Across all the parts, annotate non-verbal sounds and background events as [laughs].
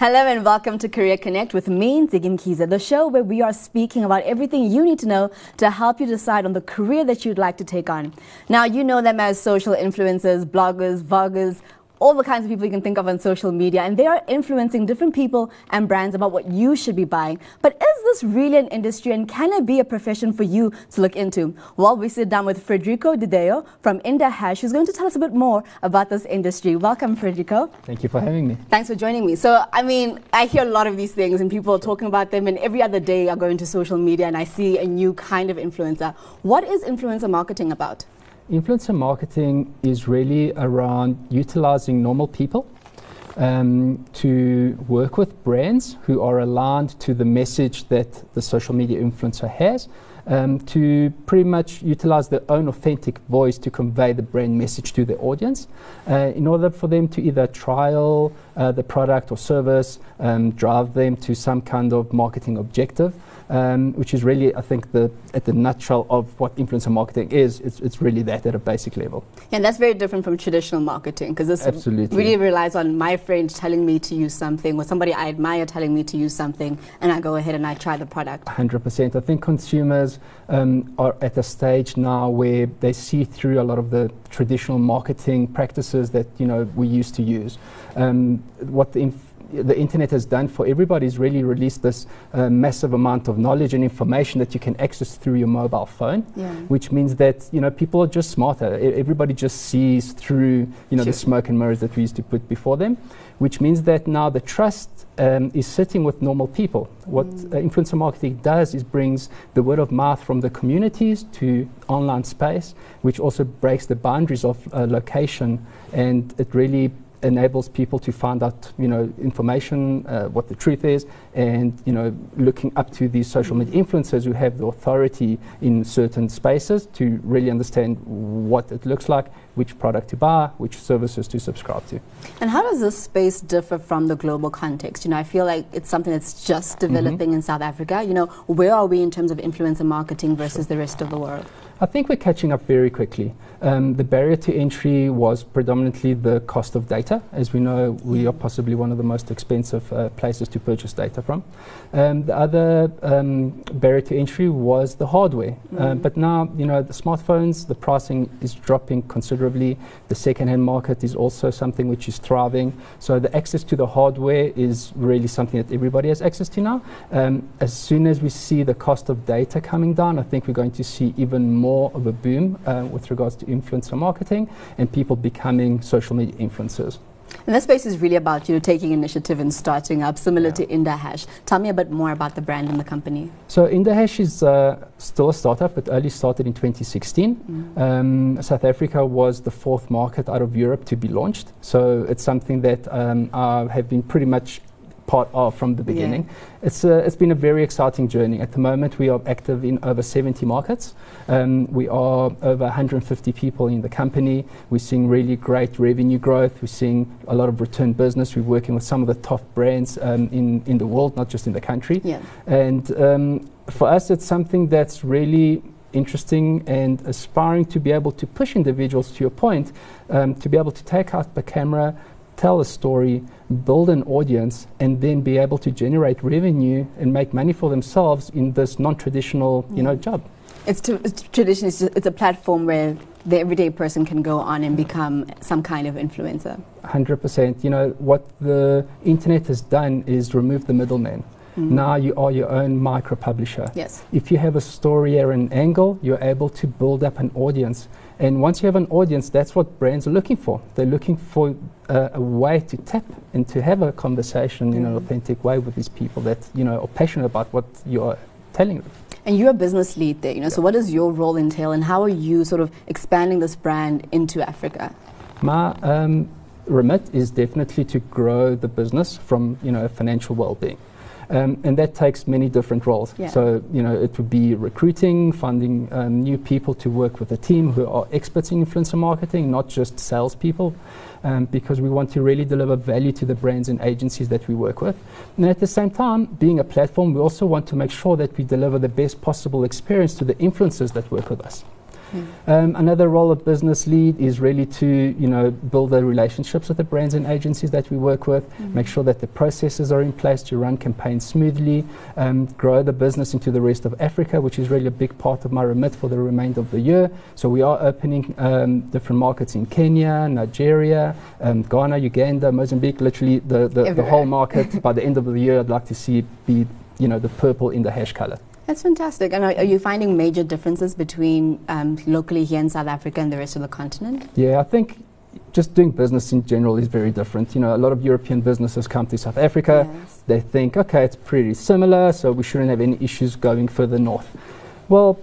Hello and welcome to Career Connect with me, Ziggy Mkhize, the show where we are speaking about everything you need to know to help you decide on the career that you'd like to take on. Now, you know them as social influencers, bloggers, vloggers, all the kinds of people you can think of on social media, and they are influencing different people and brands about what you should be buying. But is this really an industry, and can it be a profession for you to look into? Well, we sit down with Frederico Dideo from Indahash, who's going to tell us a bit more about this industry. Welcome, Frederico. Thank you for having me. Thanks for joining me. So, I mean, I hear a lot of these things, and people are talking about them, and every other day I go into social media and I see a new kind of influencer. What is influencer marketing about? Influencer marketing is really around utilizing normal people um, to work with brands who are aligned to the message that the social media influencer has. Um, to pretty much utilize their own authentic voice to convey the brand message to the audience uh, in order for them to either trial uh, the product or service, um, drive them to some kind of marketing objective um, which is really, I think, the at the nutshell of what influencer marketing is. It's, it's really that at a basic level. Yeah, and that's very different from traditional marketing because this Absolutely. really relies on my friend telling me to use something or somebody I admire telling me to use something, and I go ahead and I try the product. 100%. I think consumers um, are at a stage now where they see through a lot of the traditional marketing practices that you know we used to use. Um, what the inf- the internet has done for everybody is really released this uh, massive amount of knowledge and information that you can access through your mobile phone, yeah. which means that you know people are just smarter. Everybody just sees through you know Sure. the smoke and mirrors that we used to put before them, which means that now the trust um, is sitting with normal people. What uh, influencer marketing does is brings the word of mouth from the communities to online space, which also breaks the boundaries of uh, location, and it really enables people to find out, you know, information, uh, what the truth is, and you know, looking up to these social media influencers who have the authority in certain spaces to really understand what it looks like, which product to buy, which services to subscribe to. And how does this space differ from the global context? You know, I feel like it's something that's just developing in South Africa. You know, where are we in terms of influencer marketing versus the rest of the world? I think we're catching up very quickly. Um, the barrier to entry was predominantly the cost of data. As we know, we are possibly one of the most expensive uh, places to purchase data from. Um, the other um, barrier to entry was the hardware. Um, but now, you know, the smartphones, the pricing is dropping considerably. The second-hand market is also something which is thriving. So the access to the hardware is really something that everybody has access to now. Um, as soon as we see the cost of data coming down, I think we're going to see even more of a boom uh, with regards to influencer marketing and people becoming social media influencers. And this space is really about you know taking initiative and starting up, similar to Indahash. Tell me a bit more about the brand and the company. So Indahash is uh, still a startup, but only started in 2016. Um, South Africa was the fourth market out of Europe to be launched. So it's something that um, I have been pretty much part of from the beginning. It's, uh, it's been a very exciting journey. At the moment, we are active in over 70 markets. Um, we are over 150 people in the company. We're seeing really great revenue growth. We're seeing a lot of return business. We're working with some of the top brands um, in, in the world, not just in the country. Yeah. And um, for us, it's something that's really interesting and aspiring to be able to push individuals, to your point, um, to be able to take out the camera, tell a story, build an audience, and then be able to generate revenue and make money for themselves in this non-traditional, you know, job. It's, to, it's tradition. It's, just, it's a platform where the everyday person can go on and become some kind of influencer. 100%. You know, what the internet has done is remove the middleman. Mm. Now you are your own micro publisher. Yes. If you have a story or an angle, you're able to build up an audience. And once you have an audience, that's what brands are looking for. They're looking for uh, a way to tap and to have a conversation in an authentic way with these people that you know are passionate about what you're telling them. And you're a business lead there, you know. So what does your role entail, and how are you sort of expanding this brand into Africa? My um, remit is definitely to grow the business from you know financial well-being. Um, and that takes many different roles. Yeah. So, you know, it would be recruiting, finding um, new people to work with a team who are experts in influencer marketing, not just salespeople, um, because we want to really deliver value to the brands and agencies that we work with. And at the same time, being a platform, we also want to make sure that we deliver the best possible experience to the influencers that work with us. Mm. Um, another role of business lead is really to you know build the relationships with the brands and agencies that we work with, mm. make sure that the processes are in place to run campaigns smoothly, um, grow the business into the rest of Africa, which is really a big part of my remit for the remainder of the year. So we are opening um, different markets in Kenya, Nigeria, um, Ghana, Uganda, Mozambique, literally the, the, the whole market. By the end of the year, I'd like to see be you know the purple in the hash color. That's fantastic. And are, are, you finding major differences between um, locally here in South Africa and the rest of the continent? Yeah, I think just doing business in general is very different. You know, a lot of European businesses come to South Africa. Yes. They think, okay, it's pretty similar, so we shouldn't have any issues going further north. Well,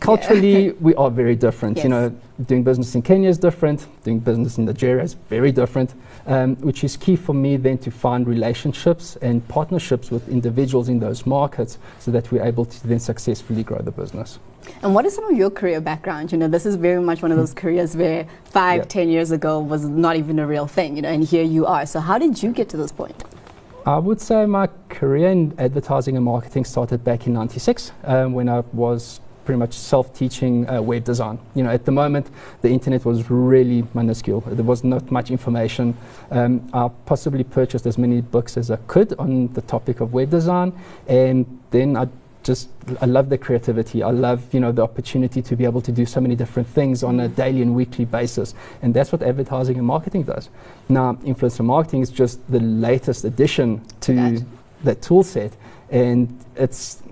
culturally, yeah. we are very different. Yes. You know, doing business in Kenya is different. Doing business in Nigeria is very different um, which is key for me then to find relationships and partnerships with individuals in those markets so that we're able to then successfully grow the business. And what is some of your career background? You know, this is very much one of those careers where five, yeah. ten years ago was not even a real thing, you know, and here you are. So how did you get to this point? I would say my career in advertising and marketing started back in 96 um, when I was pretty much self-teaching uh, web design. You know, at the moment, the internet was really minuscule. There was not much information. Um, I possibly purchased as many books as I could on the topic of web design, and then I just I love the creativity. I love you know the opportunity to be able to do so many different things on a daily and weekly basis, and that's what advertising and marketing does. Now, influencer marketing is just the latest addition to that, that tool set, and it's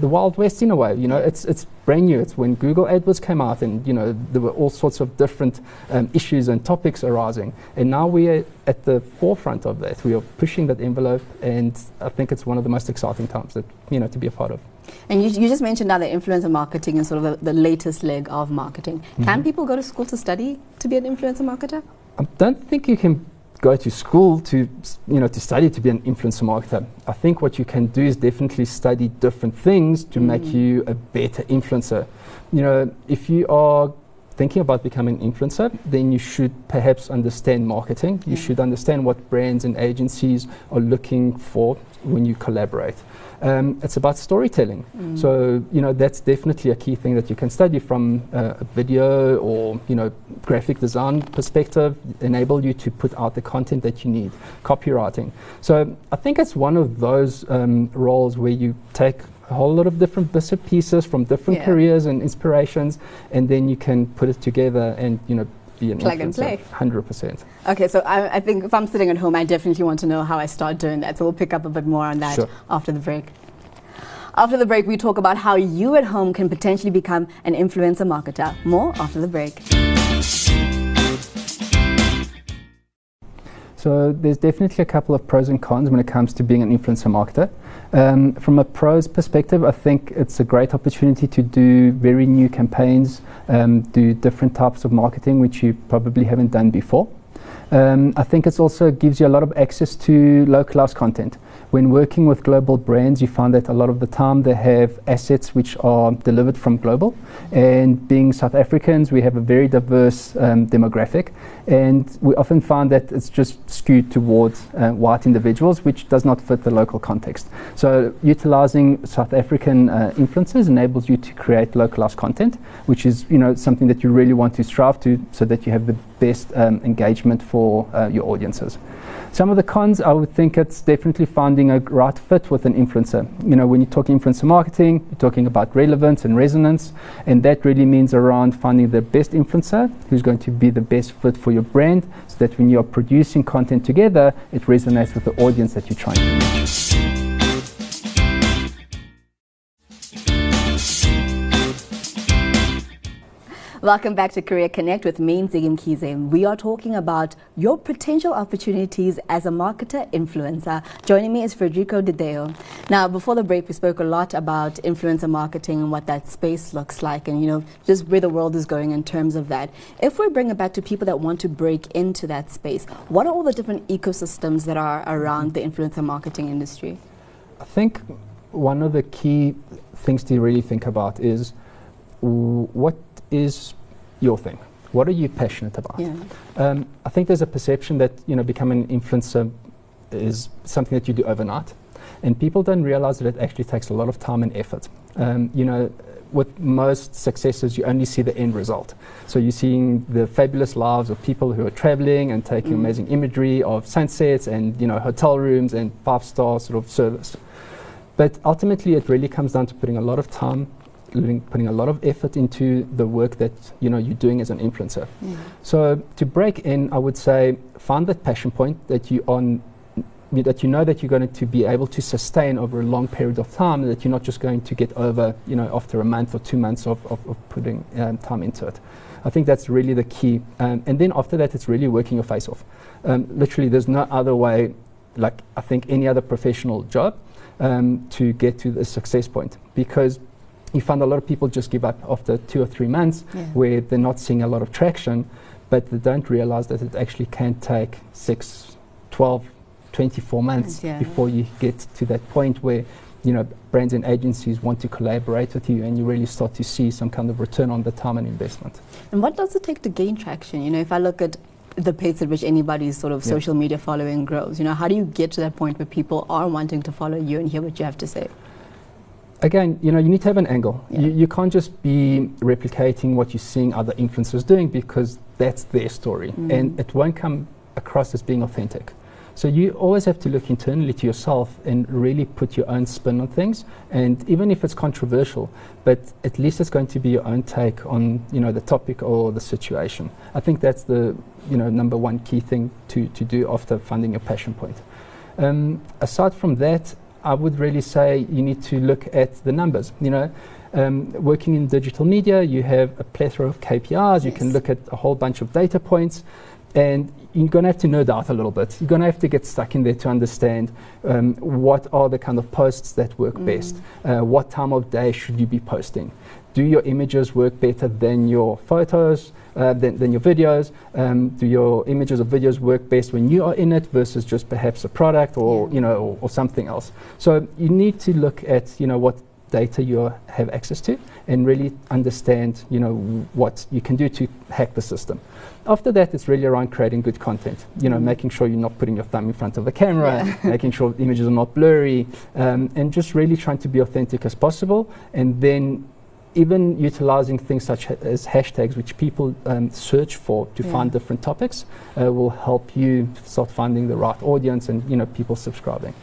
the Wild West in a way. You know, it's it's brand new. It's when Google AdWords came out, and you know there were all sorts of different um, issues and topics arising. And now we are at the forefront of that. We are pushing that envelope, and I think it's one of the most exciting times that you know to be a part of. And you, you just mentioned now that influencer marketing is sort of the, the latest leg of marketing. Mm-hmm. Can people go to school to study to be an influencer marketer? I don't think you can go to school to you know to study to be an influencer marketer. I think what you can do is definitely study different things to mm. make you a better influencer. You know, if you are thinking about becoming an influencer, then you should perhaps understand marketing. You should understand what brands and agencies are looking for when you collaborate. Um, it's about storytelling. Mm. So, you know, that's definitely a key thing that you can study from uh, a video or, you know, graphic design perspective, enable you to put out the content that you need, copywriting. So I think it's one of those um, roles where you take a whole lot of different bits and pieces from different yeah. careers and inspirations, and then you can put it together and, you know, be an plug and play. 100%. Okay, so I, I, think if I'm sitting at home, I definitely want to know how I start doing that. So we'll pick up a bit more on that sure. after the break. After the break, we talk about how you at home can potentially become an influencer marketer. More after the break. So there's definitely a couple of pros and cons when it comes to being an influencer marketer. Um, from a pros perspective, I think it's a great opportunity to do very new campaigns, um, do different types of marketing which you probably haven't done before. Um, I think it also gives you a lot of access to localized content. When working with global brands, you find that a lot of the time they have assets which are delivered from global. And being South Africans, we have a very diverse um, demographic. And we often find that it's just skewed towards uh, white individuals, which does not fit the local context. So, utilizing South African uh, influencers enables you to create localized content, which is you know something that you really want to strive to, so that you have the best um, engagement for uh, your audiences. Some of the cons, I would think it's definitely finding a right fit with an influencer. You know, when you talk influencer marketing, you're talking about relevance and resonance, and that really means around finding the best influencer who's going to be the best fit for your brand, so that when you're producing content together, it resonates with the audience that you're trying to reach. Welcome back to Career Connect with me, Nzigi Mkhize. We are talking about your potential opportunities as a marketer influencer. Joining me is Frederico Dedeo. Now, before the break, we spoke a lot about influencer marketing and what that space looks like and, you know, just where the world is going in terms of that. If we bring it back to people that want to break into that space, what are all the different ecosystems that are around the influencer marketing industry? I think one of the key things to really think about is what is your thing? What are you passionate about? Yeah. Um, I think there's a perception that you know becoming an influencer is something that you do overnight, and people don't realize that it actually takes a lot of time and effort. Um, you know, with most successes, you only see the end result. So you're seeing the fabulous lives of people who are traveling and taking mm. amazing imagery of sunsets and you know hotel rooms and five star sort of service. But ultimately, it really comes down to putting a lot of time, putting a lot of effort into the work that you know you're doing as an influencer. So to break in, I would say find that passion point that you on that you know that you're going to be able to sustain over a long period of time, that you're not just going to get over, you know, after a month or two months of, of, of putting um, time into it. I think that's really the key. Um, and then after that, it's really working your face off. Um, literally, there's no other way, like I think any other professional job, um, to get to the success point because you find a lot of people just give up after two or three months yeah. where they're not seeing a lot of traction, but they don't realize that it actually can take six, 12, 24 months yeah. before you get to that point where you know brands and agencies want to collaborate with you and you really start to see some kind of return on the time and investment. And what does it take to gain traction? You know, if I look at the pace at which anybody's sort of yeah. social media following grows, you know, how do you get to that point where people are wanting to follow you and hear what you have to say? Again, you know, you need to have an angle. Yeah. You, you can't just be replicating what you're seeing other influencers doing because that's their story mm. and it won't come across as being authentic. So you always have to look internally to yourself and really put your own spin on things. And even if it's controversial, but at least it's going to be your own take on you know the topic or the situation. I think that's the you know number one key thing to, to do after finding your passion point. Um, aside from that, I would really say you need to look at the numbers. You know, um, working in digital media, you have a plethora of KPIs. Yes. You can look at a whole bunch of data points, and you're going to have to nerd out a little bit. You're going to have to get stuck in there to understand um, what are the kind of posts that work mm. best. Uh, what time of day should you be posting? Do your images work better than your photos, uh, than, than, your videos? Um, do your images or videos work best when you are in it versus just perhaps a product or yeah. you know or, or something else? So you need to look at you know what data you have access to and really understand you know what you can do to hack the system after that it's really around creating good content you know mm. making sure you're not putting your thumb in front of the camera yeah. [laughs] making sure the images are not blurry um, and just really trying to be authentic as possible and then even utilizing things such ha as hashtags, which people um, search for to yeah. find different topics, uh, will help you start finding the right audience and you know people subscribing.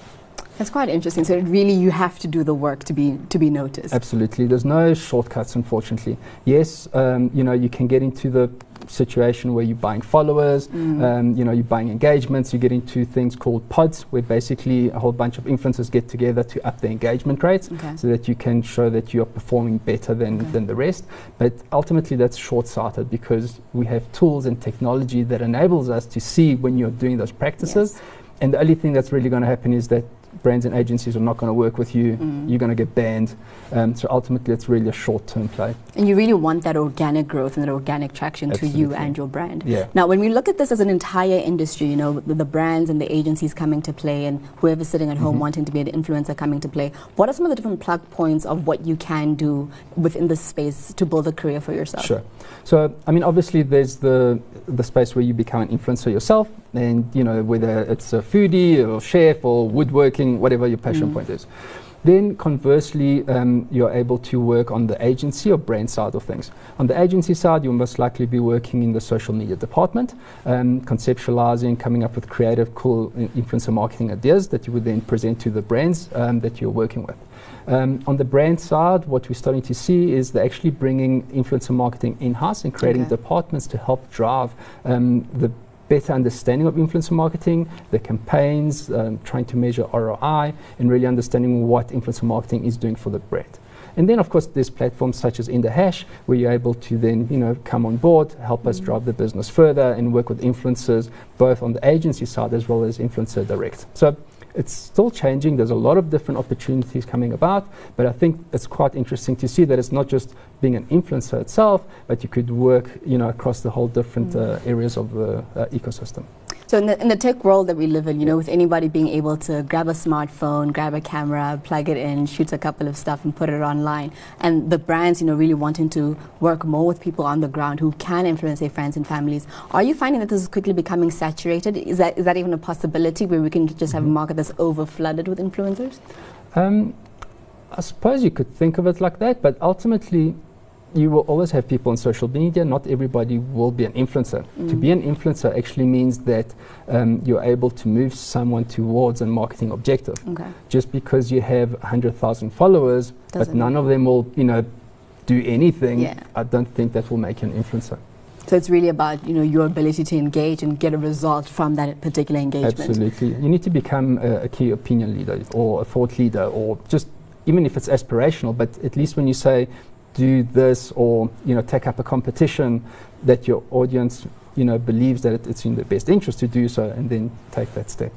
That's quite interesting. So really, you have to do the work to be to be noticed. Absolutely. There's no shortcuts, unfortunately. Yes, um, you know, you can get into the situation where you're buying followers, mm. um, you know, you're buying engagements. You get into things called pods, where basically a whole bunch of influencers get together to up the engagement rates, okay. so that you can show that you are performing better than okay. than the rest. But ultimately, that's short-sighted because we have tools and technology that enables us to see when you're doing those practices. Yes. And the only thing that's really going to happen is that brands and agencies are not going to work with you. Mm. You're going to get banned. Um, so ultimately, it's really a short-term play. And you really want that organic growth and that organic traction Absolutely. to you and your brand. Yeah. Now, when we look at this as an entire industry, you know, the, the brands and the agencies coming to play, and whoever's sitting at home mm-hmm. wanting to be an influencer coming to play, what are some of the different plug points of what you can do within this space to build a career for yourself? Sure. So, I mean, obviously, there's the the space where you become an influencer yourself, and you know whether it's a foodie or chef or woodworking, whatever your passion mm. point is. Then conversely, um, you're able to work on the agency or brand side of things. On the agency side, you'll most likely be working in the social media department, um, conceptualizing, coming up with creative, cool influencer marketing ideas that you would then present to the brands um, that you're working with. Um, on the brand side, what we're starting to see is they're actually bringing influencer marketing in-house and creating okay. departments to help drive um, the better understanding of influencer marketing, the campaigns, um, trying to measure ROI, and really understanding what influencer marketing is doing for the brand. And then, of course, there's platforms such as Indahash, where you're able to then, you know, come on board, help us drive the business further, and work with influencers, both on the agency side as well as influencer direct. So it's still changing. There's a lot of different opportunities coming about, but I think it's quite interesting to see that it's not just being an influencer itself, but you could work, you know, across the whole different mm. uh, areas of the uh, ecosystem. So in the, in the tech world that we live in, you know, with anybody being able to grab a smartphone, grab a camera, plug it in, shoot a couple of stuff and put it online, and the brands, you know, really wanting to work more with people on the ground who can influence their friends and families. Are you finding that this is quickly becoming saturated? Is that is that even a possibility where we can just have a market that's over flooded with influencers? Um, I suppose you could think of it like that, but ultimately, you will always have people on social media. Not everybody will be an influencer. Mm. To be an influencer actually means that um, you're able to move someone towards a marketing objective. Okay. Just because you have 100,000 followers, Doesn't but none of them will, you know, do anything, yeah. I don't think that will make you an influencer. So it's really about you know your ability to engage and get a result from that particular engagement. Absolutely, you need to become a, a key opinion leader or a thought leader, or just even if it's aspirational. But at least when you say do this or you know take up a competition that your audience you know believes that it, it's in their best interest to do so and then take that step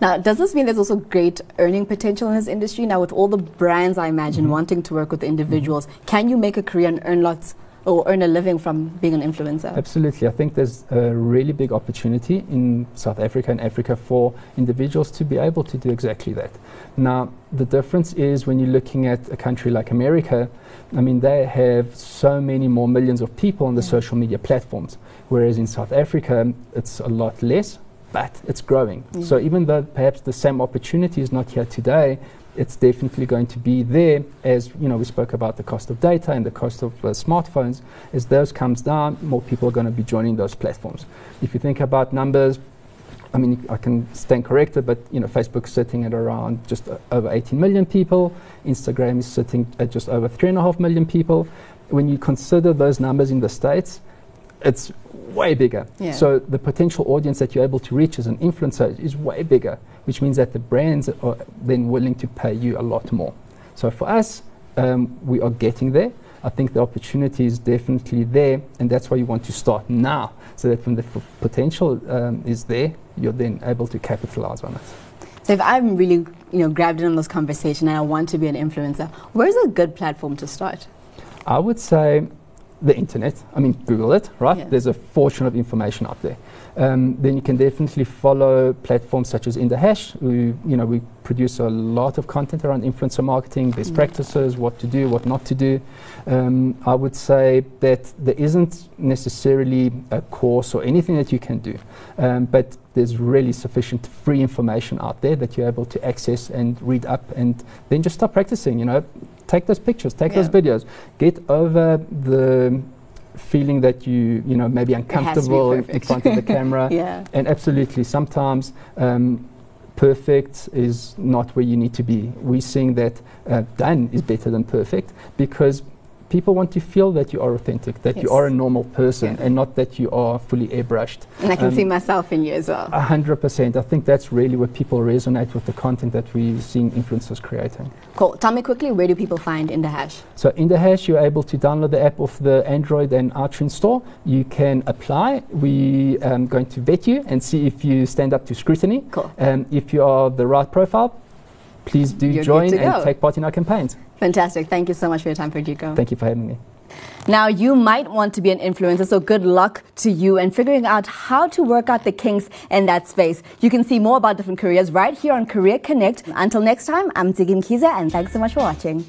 now does this mean there's also great earning potential in this industry now with all the brands i imagine mm-hmm. wanting to work with individuals mm-hmm. can you make a career and earn lots or earn a living from being an influencer? Absolutely. I think there's a really big opportunity in South Africa and Africa for individuals to be able to do exactly that. Now, the difference is when you're looking at a country like America, I mean, they have so many more millions of people on the yeah. social media platforms, whereas in South Africa, it's a lot less, but it's growing. Yeah. So even though perhaps the same opportunity is not here today, it's definitely going to be there as you know we spoke about the cost of data and the cost of uh, smartphones as those comes down more people are going to be joining those platforms if you think about numbers I mean, I can stand corrected, but you know, Facebook's sitting at around just uh, over 18 million people. Instagram is sitting at just over three and a half million people. When you consider those numbers in the states, it's way bigger. Yeah. So the potential audience that you're able to reach as an influencer is way bigger, which means that the brands are then willing to pay you a lot more. So for us, um, we are getting there. I think the opportunity is definitely there, and that's why you want to start now, so that when the f- potential um, is there, you're then able to capitalize on it. So if I'm really, you know, grabbed in on this conversation and I want to be an influencer, where's a good platform to start? I would say the internet. I mean, Google it, right? Yeah. There's a fortune of information out there. Um, then you can definitely follow platforms such as Indahash. We, you know, we produce a lot of content around influencer marketing, best mm. practices, what to do, what not to do. Um, I would say that there isn't necessarily a course or anything that you can do, um, but there's really sufficient free information out there that you're able to access and read up, and then just start practicing. You know, take those pictures, take yeah. those videos, get over the feeling that you you know maybe uncomfortable in front of the [laughs] camera. yeah. And absolutely, sometimes. Um, perfect is not where you need to be. We're seeing that uh, done is better than perfect because people want to feel that you are authentic, that yes. you are a normal person, yeah. and not that you are fully airbrushed. And I can um, see myself in you as well. A hundred percent. I think that's really where people resonate with the content that we're seeing influencers creating. Cool. Tell me quickly, where do people find Indahash? So Indahash, you're able to download the app off the Android and iTunes store. You can apply. We are um, going to vet you and see if you stand up to scrutiny. Cool. Um, if you are the right profile, please do You're join and take part in our campaigns. Fantastic. Thank you so much for your time, Frederico. Thank you for having me. Now, you might want to be an influencer, so good luck to you and figuring out how to work out the kinks in that space. You can see more about different careers right here on Career Connect. Until next time, I'm Ziggy Mkhize, and thanks so much for watching.